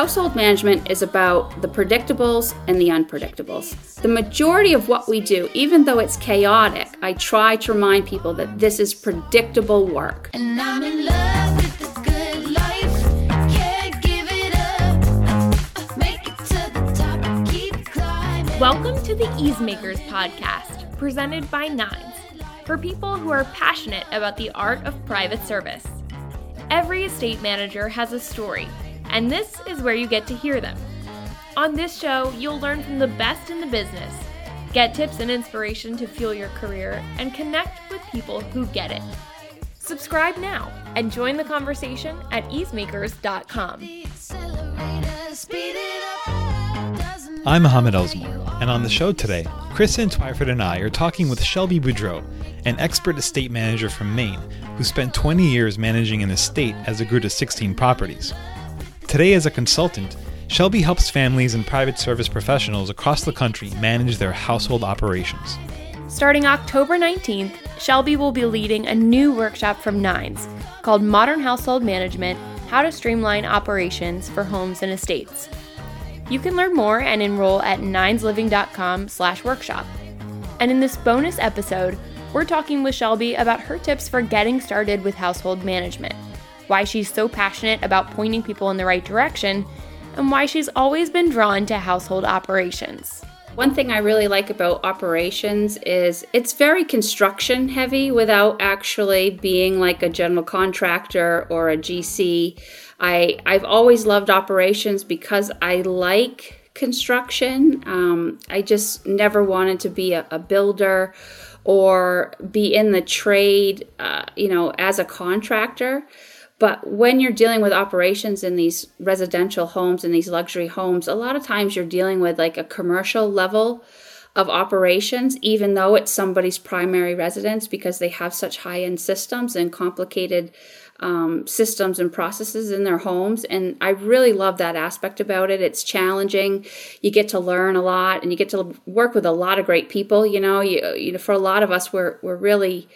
household management is about the predictables and the unpredictables. The majority of what we do, even though it's chaotic, I try to remind people that this is predictable work. Welcome to the Easemakers podcast, presented by Nines, for people who are passionate about the art of private service. Every estate manager has a story, and this is where you get to hear them. On this show, you'll learn from the best in the business, get tips and inspiration to fuel your career, and connect with people who get it. Subscribe now and join the conversation at easemakers.com. I'm Mohammed Elsmore, and on the show today, Kristen Twyford and I are talking with Shelby Boudreau, an expert estate manager from Maine who spent 20 years managing an estate as it grew to 16 properties. Today, as a consultant, Shelby helps families and private service professionals across the country manage their household operations. Starting October 19th, Shelby will be leading a new workshop from Nines called Modern Household Management How to Streamline Operations for Homes and Estates. You can learn more and enroll at ninesliving.com slash workshop. And in this bonus episode, we're talking with Shelby about her tips for getting started with household management, why she's so passionate about pointing people in the right direction, and why she's always been drawn to household operations. One thing I really like about operations is it's very construction heavy without actually being like a general contractor or a GC. I I've always loved operations because I like construction. Um, I just never wanted to be a, a builder or be in the trade, uh, you know, as a contractor. But when you're dealing with operations in these residential homes and these luxury homes, a lot of times you're dealing with like a commercial level of operations, even though it's somebody's primary residence because they have such high end systems and complicated um, systems and processes in their homes. And I really love that aspect about it. It's challenging. You get to learn a lot and you get to work with a lot of great people. You know, you, you know for a lot of us, we're, we're really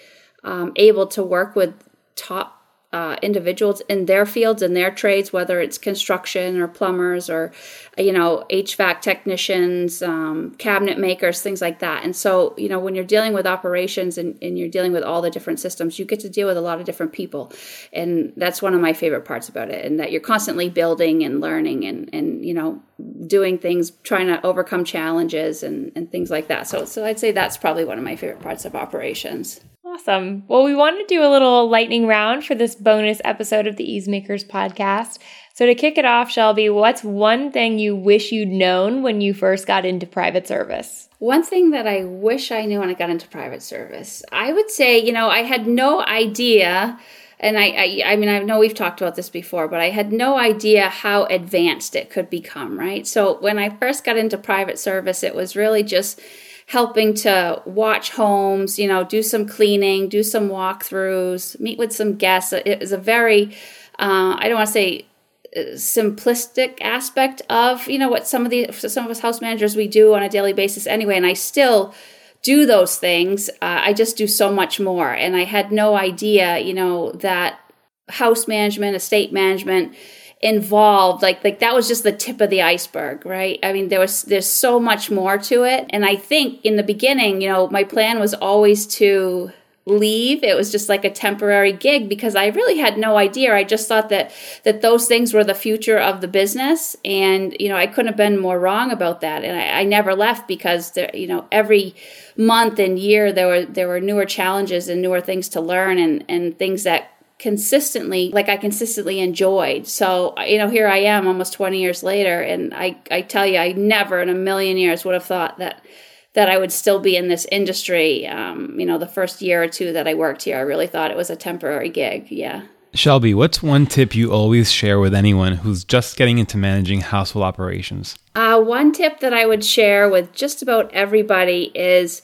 um, able to work with top uh, individuals in their fields and their trades, whether it's construction or plumbers or, you know, HVAC technicians, um, cabinet makers, things like that. And so, you know, when you're dealing with operations and, and you're dealing with all the different systems, you get to deal with a lot of different people. And that's one of my favorite parts about it. And that you're constantly building and learning and, and you know, doing things, trying to overcome challenges and, and things like that. So, so I'd say that's probably one of my favorite parts of operations. Awesome. Well, we want to do a little lightning round for this bonus episode of the Easemakers podcast. So, to kick it off, Shelby, what's one thing you wish you'd known when you first got into private service? One thing that I wish I knew when I got into private service, I would say, you know, I had no idea and I, I, I mean i know we've talked about this before but i had no idea how advanced it could become right so when i first got into private service it was really just helping to watch homes, you know, do some cleaning, do some walkthroughs, meet with some guests. It is a very, uh, I don't want to say uh, simplistic aspect of, you know, what some of the, some of us house managers we do on a daily basis anyway. And I still do those things. Uh, I just do so much more. And I had no idea, you know, that house management, estate management, involved like like that was just the tip of the iceberg right? I mean there was there's so much more to it. And i think in the beginning you know my plan was always to leave. It was just like a temporary gig because i really had no idea. I just thought that that those things were the future of the business. And you know i couldn't have been more wrong about that. And i, I never left because there you know every month and year there were there were newer challenges and newer things to learn and and things that consistently like I consistently enjoyed. So, you know, here I am almost 20 years later and I I tell you I never in a million years would have thought that that I would still be in this industry. Um, you know, the first year or two that I worked here, I really thought it was a temporary gig. Yeah. Shelby, what's one tip you always share with anyone who's just getting into managing household operations? Uh, one tip that I would share with just about everybody is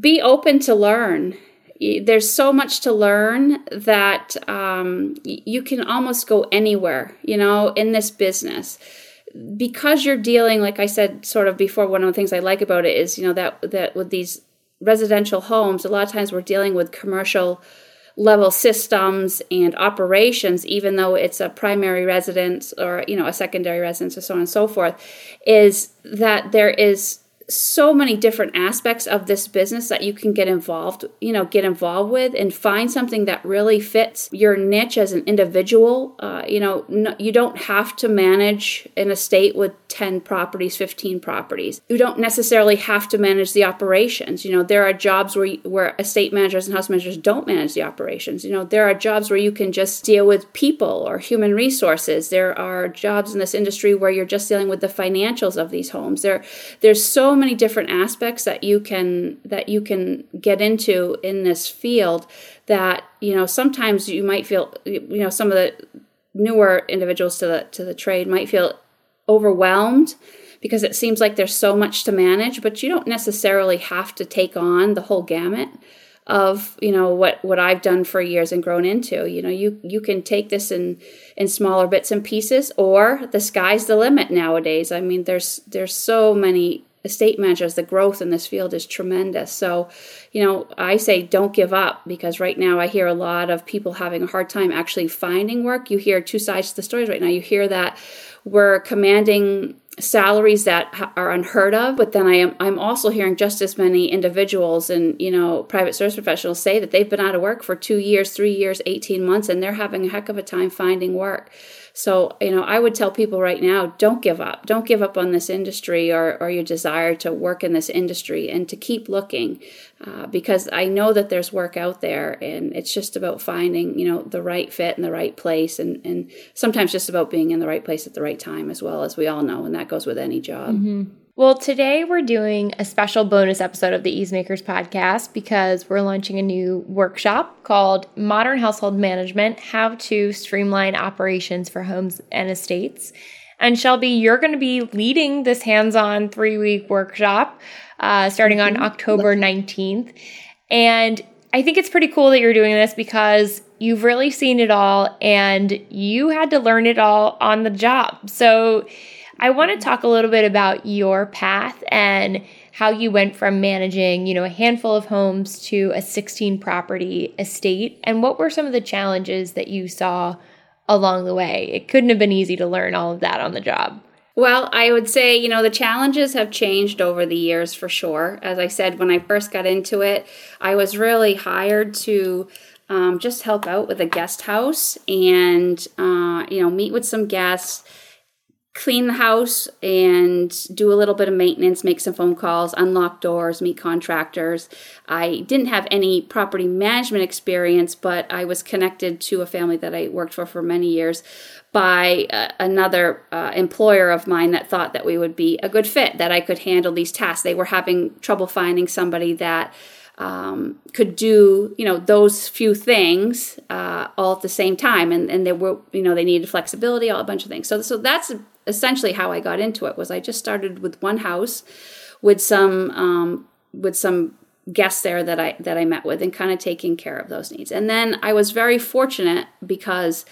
be open to learn there's so much to learn that um, you can almost go anywhere, you know, in this business. Because you're dealing, like I said, sort of before, one of the things I like about it is, you know, that that with these residential homes, a lot of times we're dealing with commercial level systems and operations even though it's a primary residence or you know a secondary residence or so on and so forth is that there is so many different aspects of this business that you can get involved you know get involved with and find something that really fits your niche as an individual. Uh, you know no, you don't have to manage an estate with 10 properties 15 properties. You don't necessarily have to manage the operations. You know there are jobs where where estate managers and house managers don't manage the operations. You know there are jobs where you can just deal with people or human resources. There are jobs in this industry where you're just dealing with the financials of these homes. There there's so many different aspects that you can that you can get into in this field that you know sometimes you might feel you know some of the newer individuals to the to the trade might feel overwhelmed because it seems like there's so much to manage but you don't necessarily have to take on the whole gamut of you know what what I've done for years and grown into. You know, you you can take this in in smaller bits and pieces, or the sky's the limit nowadays. I mean, there's there's so many estate managers, the growth in this field is tremendous. So, you know, I say don't give up because right now I hear a lot of people having a hard time actually finding work. You hear two sides to the stories right now. You hear that we're commanding salaries that are unheard of but then i am i'm also hearing just as many individuals and you know private service professionals say that they've been out of work for 2 years 3 years 18 months and they're having a heck of a time finding work so, you know, I would tell people right now don't give up. Don't give up on this industry or, or your desire to work in this industry and to keep looking uh, because I know that there's work out there and it's just about finding, you know, the right fit in the right place and, and sometimes just about being in the right place at the right time as well, as we all know. And that goes with any job. Mm-hmm. Well, today we're doing a special bonus episode of the Easemakers podcast because we're launching a new workshop called Modern Household Management How to Streamline Operations for Homes and Estates. And Shelby, you're going to be leading this hands on three week workshop uh, starting on. October 19th. And I think it's pretty cool that you're doing this because you've really seen it all and you had to learn it all on the job. So, I want to talk a little bit about your path and how you went from managing, you know, a handful of homes to a 16 property estate and what were some of the challenges that you saw along the way. It couldn't have been easy to learn all of that on the job. Well, I would say, you know, the challenges have changed over the years for sure. As I said, when I first got into it, I was really hired to um, just help out with a guest house and, uh, you know, meet with some guests clean the house and do a little bit of maintenance, make some phone calls, unlock doors, meet contractors. I didn't have any property management experience, but I was connected to a family that I worked for for many years by uh, another uh, employer of mine that thought that we would be a good fit, that I could handle these tasks. They were having trouble finding somebody that um, could do you know those few things uh, all at the same time and and they were you know they needed flexibility all a bunch of things so so that's essentially how I got into it was I just started with one house with some um, with some guests there that I that I met with and kind of taking care of those needs. And then I was very fortunate because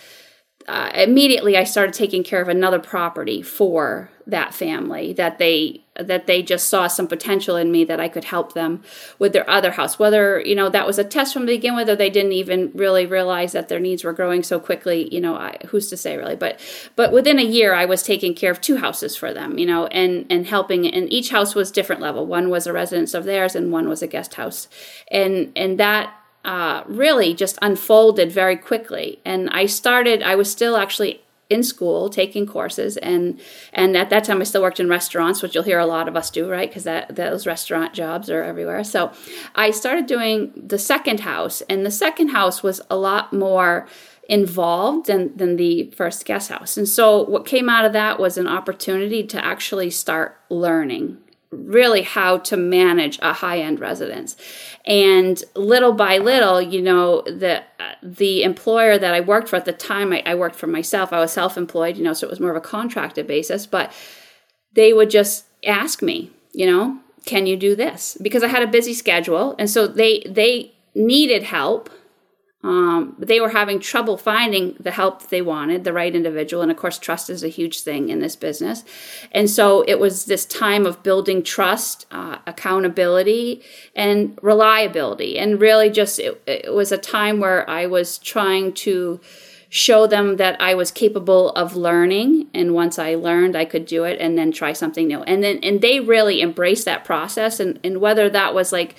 uh, immediately I started taking care of another property for that family that they that they just saw some potential in me that I could help them with their other house. Whether you know that was a test from the begin with, or they didn't even really realize that their needs were growing so quickly. You know, I, who's to say really? But but within a year, I was taking care of two houses for them. You know, and and helping. And each house was different level. One was a residence of theirs, and one was a guest house. And and that uh, really just unfolded very quickly. And I started, I was still actually in school taking courses and and at that time I still worked in restaurants which you'll hear a lot of us do right? Because that those restaurant jobs are everywhere. So I started doing the second house and the second house was a lot more involved than, than the first guest house. And so what came out of that was an opportunity to actually start learning really how to manage a high end residence. And little by little, you know, the the employer that I worked for at the time, I, I worked for myself. I was self employed, you know, so it was more of a contracted basis. But they would just ask me, you know, can you do this? Because I had a busy schedule, and so they they needed help Um, they were having trouble finding the help they wanted, the right individual. And of course, trust is a huge thing in this business. And so it was this time of building trust, uh, accountability, and reliability. And really, just it, it was a time where I was trying to show them that I was capable of learning and once I learned I could do it and then try something new. And then and they really embraced that process and and whether that was like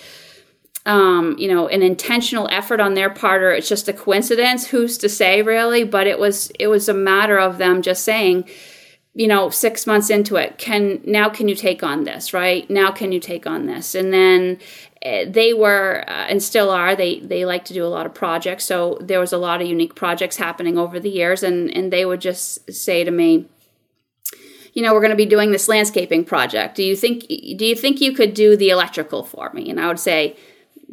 um, you know, an intentional effort on their part or it's just a coincidence, who's to say really, but it was it was a matter of them just saying, you know, 6 months into it, can now can you take on this, right? Now can you take on this? And then uh, they were uh, and still are they they like to do a lot of projects so there was a lot of unique projects happening over the years and and they would just say to me you know we're going to be doing this landscaping project do you think do you think you could do the electrical for me and i would say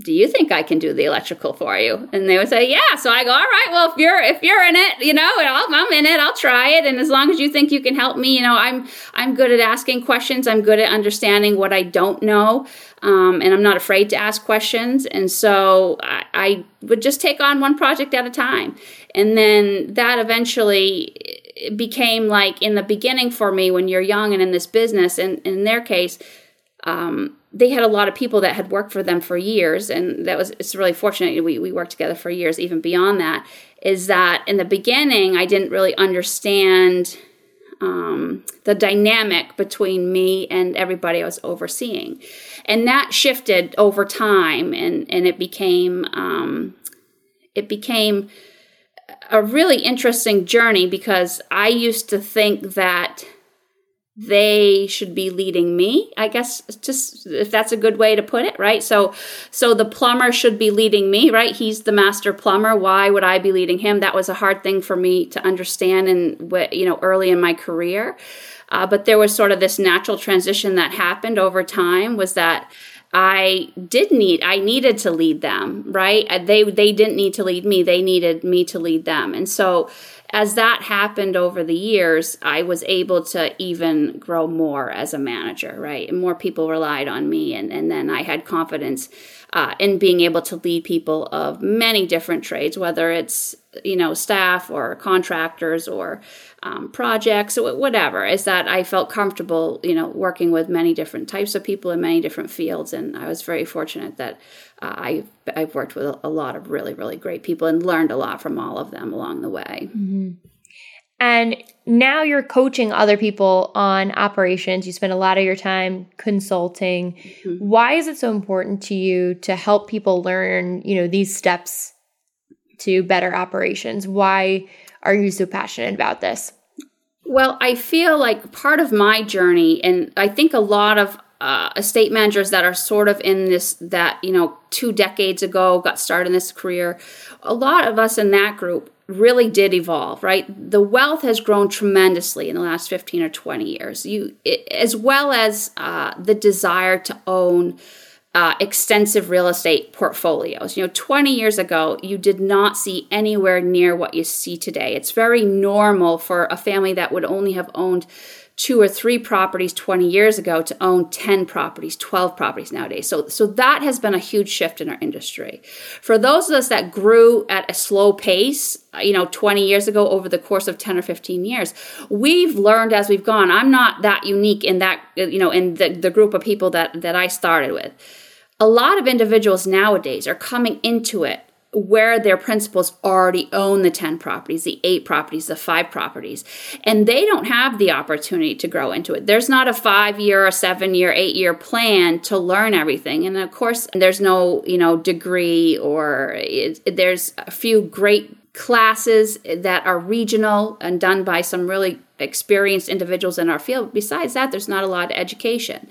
do you think I can do the electrical for you? And they would say, yeah. So I go, all right, well, if you're, if you're in it, you know, I'll, I'm in it, I'll try it. And as long as you think you can help me, you know, I'm, I'm good at asking questions. I'm good at understanding what I don't know. Um, and I'm not afraid to ask questions. And so I, I would just take on one project at a time. And then that eventually became like in the beginning for me when you're young and in this business, and, and in their case, um, they had a lot of people that had worked for them for years and that was it's really fortunate we, we worked together for years even beyond that is that in the beginning i didn't really understand um, the dynamic between me and everybody i was overseeing. And that shifted over time and, and it became um, it became a really interesting journey because i used to think that they should be leading me i guess just if that's a good way to put it right? So so the plumber should be leading me right? He's the master plumber. Why would i be leading him? That was a hard thing for me to understand and you know early in my career. Uh, but there was sort of this natural transition that happened over time was that I did need I needed to lead them, right? Uh, they they didn't need to lead me, they needed me to lead them. And so as that happened over the years, I was able to even grow more as a manager, right? And more people relied on me. And, and then I had confidence uh, in being able to lead people of many different trades, whether it's, you know, staff or contractors or um, projects or whatever, is that I felt comfortable, you know, working with many different types of people in many different fields. And I was very fortunate that uh, I, I've worked with a lot of really, really great people and learned a lot from all of them along the way. Mm-hmm. And now you're coaching other people on operations. You spend a lot of your time consulting. Mm-hmm. Why is it so important to you to help people learn, you know, these steps to better operations? Why are you so passionate about this? Well, I feel like part of my journey, and I think a lot of uh, estate managers that are sort of in this that you know two decades ago got started in this career a lot of us in that group really did evolve right the wealth has grown tremendously in the last 15 or 20 years you it, as well as uh, the desire to own uh, extensive real estate portfolios. You know, 20 years ago, you did not see anywhere near what you see today. It's very normal for a family that would only have owned two or three properties 20 years ago to own 10 properties, 12 properties nowadays. So, so that has been a huge shift in our industry. For those of us that grew at a slow pace, uh, you know, 20 years ago over the course of 10 or 15 years, we've learned as we've gone. I'm not that unique in that, uh, you know, in the, the group of people that, that I started with. A lot of individuals nowadays are coming into it where their principals already own the 10 properties, the eight properties, the five properties, and they don't have the opportunity to grow into it. There's not a five year, a seven year, eight year plan to learn everything. And of course, there's no, you know, degree or it, there's a few great classes that are regional and done by some really experienced individuals in our field. Besides that, there's not a lot of education.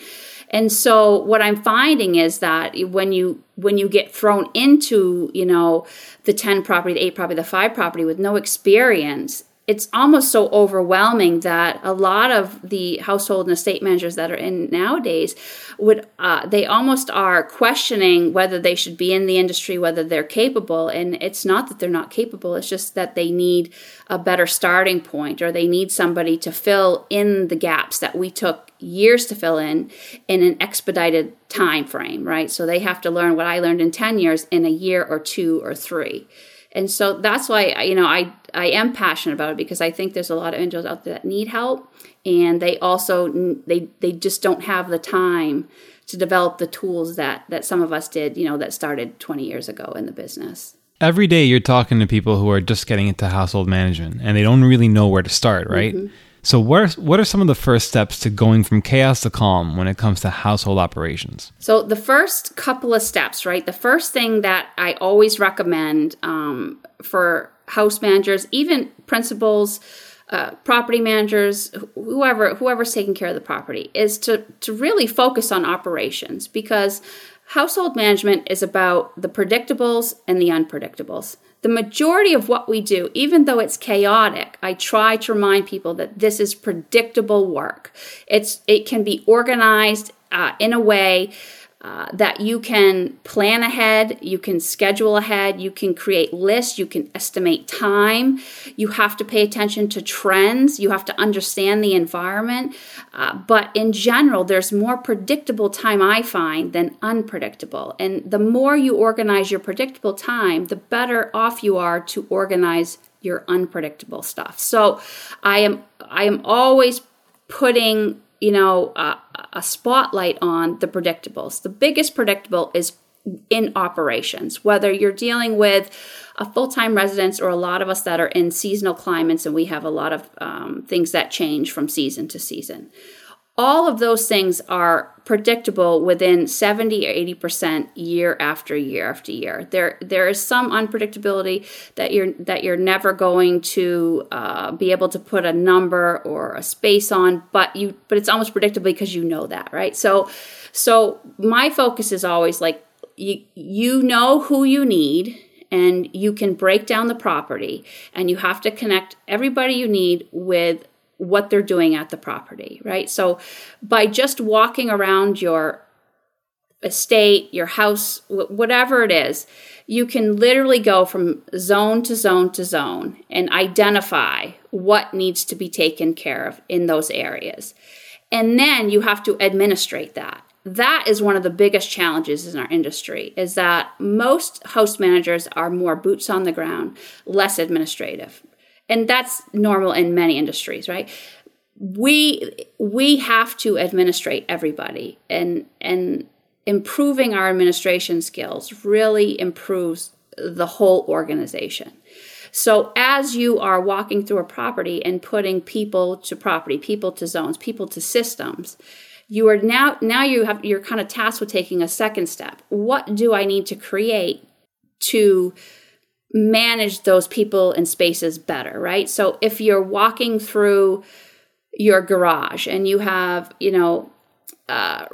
And so what I'm finding is that when you when you get thrown into, you know, the 10 property, the 8 property, the 5 property with no experience, it's almost so overwhelming that a lot of the household and estate managers that are in nowadays would uh, they almost are questioning whether they should be in the industry whether they're capable. And it's not that they're not capable it's just that they need a better starting point or they need somebody to fill in the gaps that we took years to fill in in an expedited time frame right so they have to learn what i learned in 10 years in a year or two or three And so that's why you know I I am passionate about it because I think there's a lot of individuals out there that need help, and they also they they just don't have the time to develop the tools that that some of us did. You know, that started 20 years ago in the business. Every day you're talking to people who are just getting into household management and they don't really know where to start, right? Mm-hmm. So, what are, what are some of the first steps to going from chaos to calm when it comes to household operations? So, the first couple of steps, right? The first thing that I always recommend um, for house managers, even principals, uh, property managers, whoever whoever's taking care of the property, is to to really focus on operations because household management is about the predictables and the unpredictables the majority of what we do, even though it's chaotic, I try to remind people that this is predictable work. It's it can be organized uh, in a way uh, that you can plan ahead, you can schedule ahead, you can create lists, you can estimate time. You have to pay attention to trends, you have to understand the environment. Uh, but in general, there's more predictable time, I find, than unpredictable. And the more you organize your predictable time, the better off you are to organize your unpredictable stuff. So I am I am always putting you know, uh, a spotlight on the predictables. The biggest predictable is in operations, whether you're dealing with a full time residence or a lot of us that are in seasonal climates and we have a lot of um, things that change from season to season all of those things are predictable within 70 or 80% year after year after year. There there is some unpredictability that you're that you're never going to uh, be able to put a number or a space on but you but it's almost predictable because you know that right? So so my focus is always like you you know who you need and you can break down the property and you have to connect everybody you need with what they're doing at the property, right? So by just walking around your estate, your house, whatever it is, you can literally go from zone to zone to zone and identify what needs to be taken care of in those areas. And then you have to administrate that. That is one of the biggest challenges in our industry is that most host managers are more boots on the ground, less administrative and that's normal in many industries right? We we have to administrate everybody and and improving our administration skills really improves the whole organization. So as you are walking through a property and putting people to property people to zones people to systems you are now now you have you're kind of tasked with taking a second step. What do i need to create to manage those people and spaces better, right? So if you're walking through your garage and you have, you know, uh,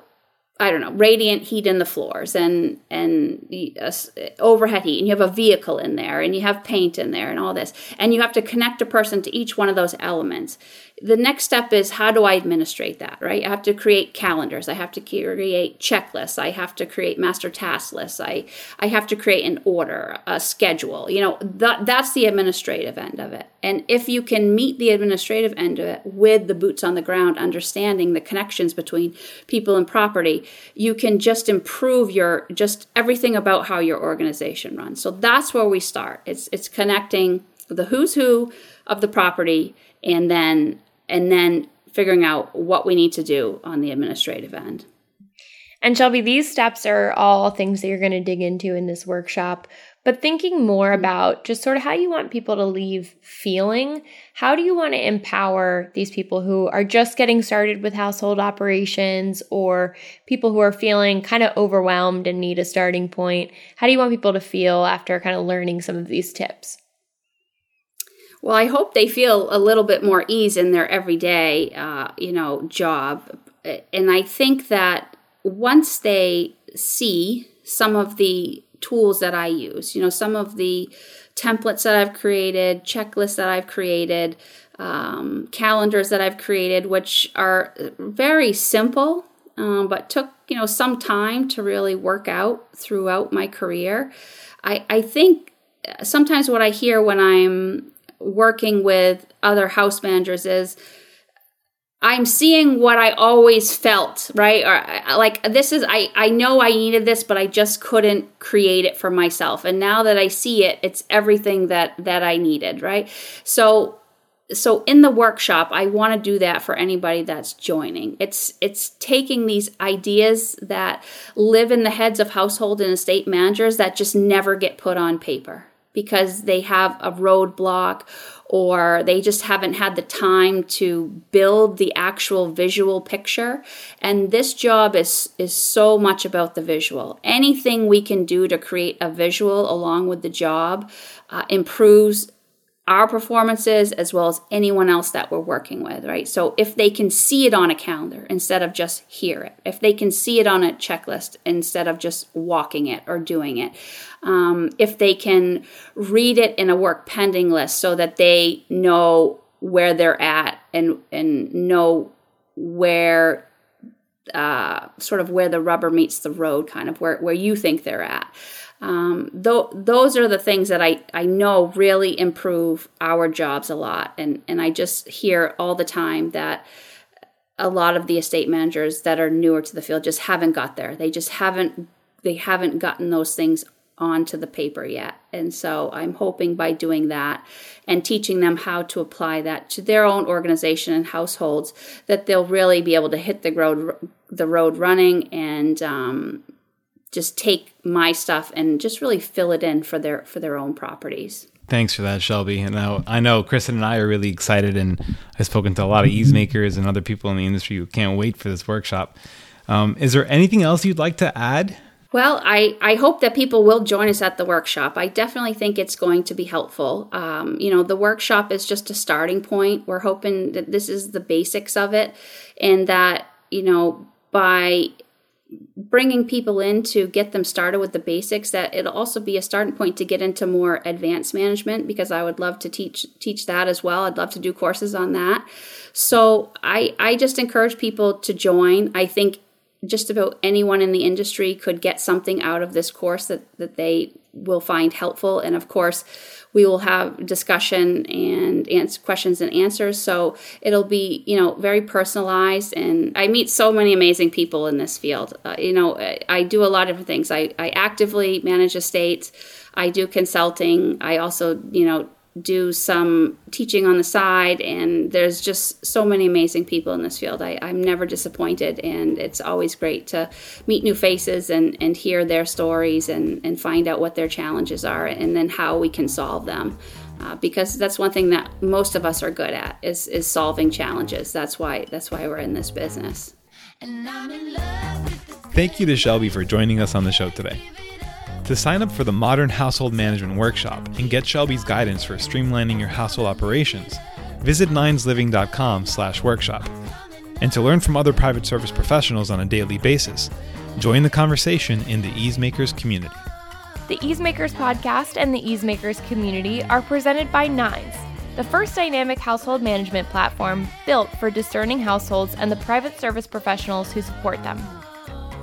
I don't know, radiant heat in the floors and and uh, overhead heat, and you have a vehicle in there, and you have paint in there, and all this, and you have to connect a person to each one of those elements the next step is how do I administrate that, right? I have to create calendars. I have to create checklists. I have to create master task lists. I, I have to create an order, a schedule. You know, that, that's the administrative end of it. And if you can meet the administrative end of it with the boots on the ground, understanding the connections between people and property, you can just improve your, just everything about how your organization runs. So that's where we start. It's, it's connecting the who's who of the property and then and then figuring out what we need to do on the administrative end. And Shelby, these steps are all things that you're going to dig into in this workshop. But thinking more mm-hmm. about just sort of how you want people to leave feeling, how do you want to empower these people who are just getting started with household operations or people who are feeling kind of overwhelmed and need a starting point? How do you want people to feel after kind of learning some of these tips? Well, I hope they feel a little bit more ease in their everyday, uh, you know, job. And I think that once they see some of the tools that I use, you know, some of the templates that I've created, checklists that I've created, um, calendars that I've created, which are very simple, um, but took you know some time to really work out throughout my career. I, I think sometimes what I hear when I'm working with other house managers is I'm seeing what I always felt, right? Or uh, like this is I I know I needed this, but I just couldn't create it for myself. And now that I see it, it's everything that that I needed, right? So so in the workshop, I want to do that for anybody that's joining. It's it's taking these ideas that live in the heads of household and estate managers that just never get put on paper because they have a roadblock or they just haven't had the time to build the actual visual picture. And this job is is so much about the visual. Anything we can do to create a visual along with the job uh, improves our performances as well as anyone else that we're working with, right? So if they can see it on a calendar instead of just hear it, if they can see it on a checklist instead of just walking it or doing it, um, if they can read it in a work pending list so that they know where they're at and and know where uh, sort of where the rubber meets the road, kind of where where you think they're at. Um, th- those are the things that I, I know really improve our jobs a lot. And, and I just hear all the time that a lot of the estate managers that are newer to the field just haven't got there. They just haven't they haven't gotten those things onto the paper yet. And so I'm hoping by doing that and teaching them how to apply that to their own organization and households that they'll really be able to hit the road the road running and um, just take my stuff and just really fill it in for their for their own properties. Thanks for that, Shelby. And now I know Kristen and I are really excited, and I've spoken to a lot of ease makers and other people in the industry who can't wait for this workshop. Um, is there anything else you'd like to add? Well, I, I hope that people will join us at the workshop. I definitely think it's going to be helpful. Um, you know, the workshop is just a starting point. We're hoping that this is the basics of it, and that, you know, by bringing people in to get them started with the basics that it'll also be a starting point to get into more advanced management because I would love to teach teach that as well. I'd love to do courses on that. So I I just encourage people to join. I think just about anyone in the industry could get something out of this course that, that they will find helpful. And of course, we will have discussion and questions and answers. So it'll be, you know, very personalized. And I meet so many amazing people in this field. Uh, you know, I, I do a lot of different things. I, I actively manage estates. I do consulting. I also, you know, do some teaching on the side and there's just so many amazing people in this field. I, am never disappointed and it's always great to meet new faces and, and hear their stories and, and find out what their challenges are and then how we can solve them. Uh, because that's one thing that most of us are good at is, is solving challenges. That's why that's why we're in this business. Thank you to shelby for joining us on the show today to sign up for the Modern Household Management Workshop and get Shelby's guidance for streamlining your household operations, visit ninesliving.com slash workshop. And to learn from other private service professionals on a daily basis, join the conversation in the Easemakers community. The Easemakers podcast and the Easemakers community are presented by Nines, the first dynamic household management platform built for discerning households and the private service professionals who support them.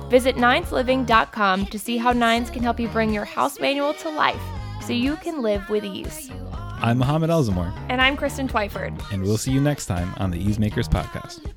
Visit ninesliving.com to see how Nines can help you bring your house manual to life so you can live with ease. I'm Mohammed Elzamor. And I'm Kristen Twyford. And we'll see you next time on the Easemakers Podcast.